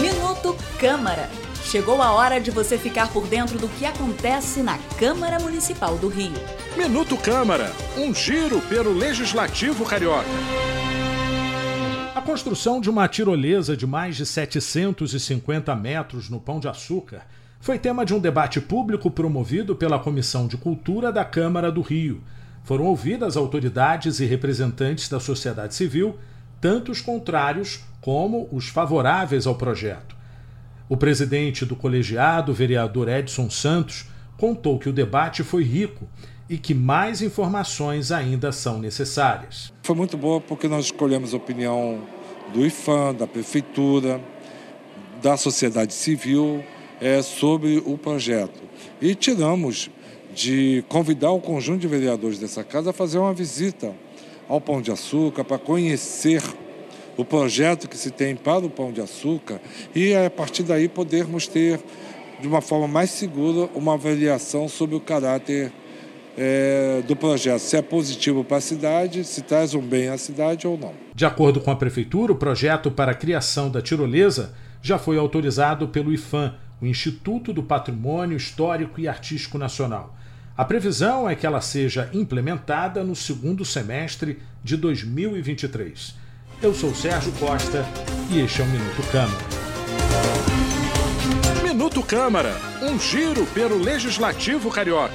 Minuto Câmara. Chegou a hora de você ficar por dentro do que acontece na Câmara Municipal do Rio. Minuto Câmara, um giro pelo Legislativo Carioca. A construção de uma tirolesa de mais de 750 metros no Pão de Açúcar foi tema de um debate público promovido pela Comissão de Cultura da Câmara do Rio. Foram ouvidas autoridades e representantes da sociedade civil, tanto os contrários como os favoráveis ao projeto. O presidente do colegiado, vereador Edson Santos, contou que o debate foi rico e que mais informações ainda são necessárias. Foi muito boa porque nós escolhemos a opinião do IFAM, da prefeitura, da sociedade civil é, sobre o projeto. E tiramos de convidar o conjunto de vereadores dessa casa a fazer uma visita ao Pão de Açúcar para conhecer o projeto que se tem para o Pão de Açúcar e a partir daí podermos ter de uma forma mais segura uma avaliação sobre o caráter é, do projeto, se é positivo para a cidade, se traz um bem à cidade ou não. De acordo com a Prefeitura, o projeto para a criação da tirolesa já foi autorizado pelo IFAM, o Instituto do Patrimônio Histórico e Artístico Nacional. A previsão é que ela seja implementada no segundo semestre de 2023. Eu sou Sérgio Costa e este é o Minuto Câmara. Minuto Câmara, um giro pelo Legislativo Carioca.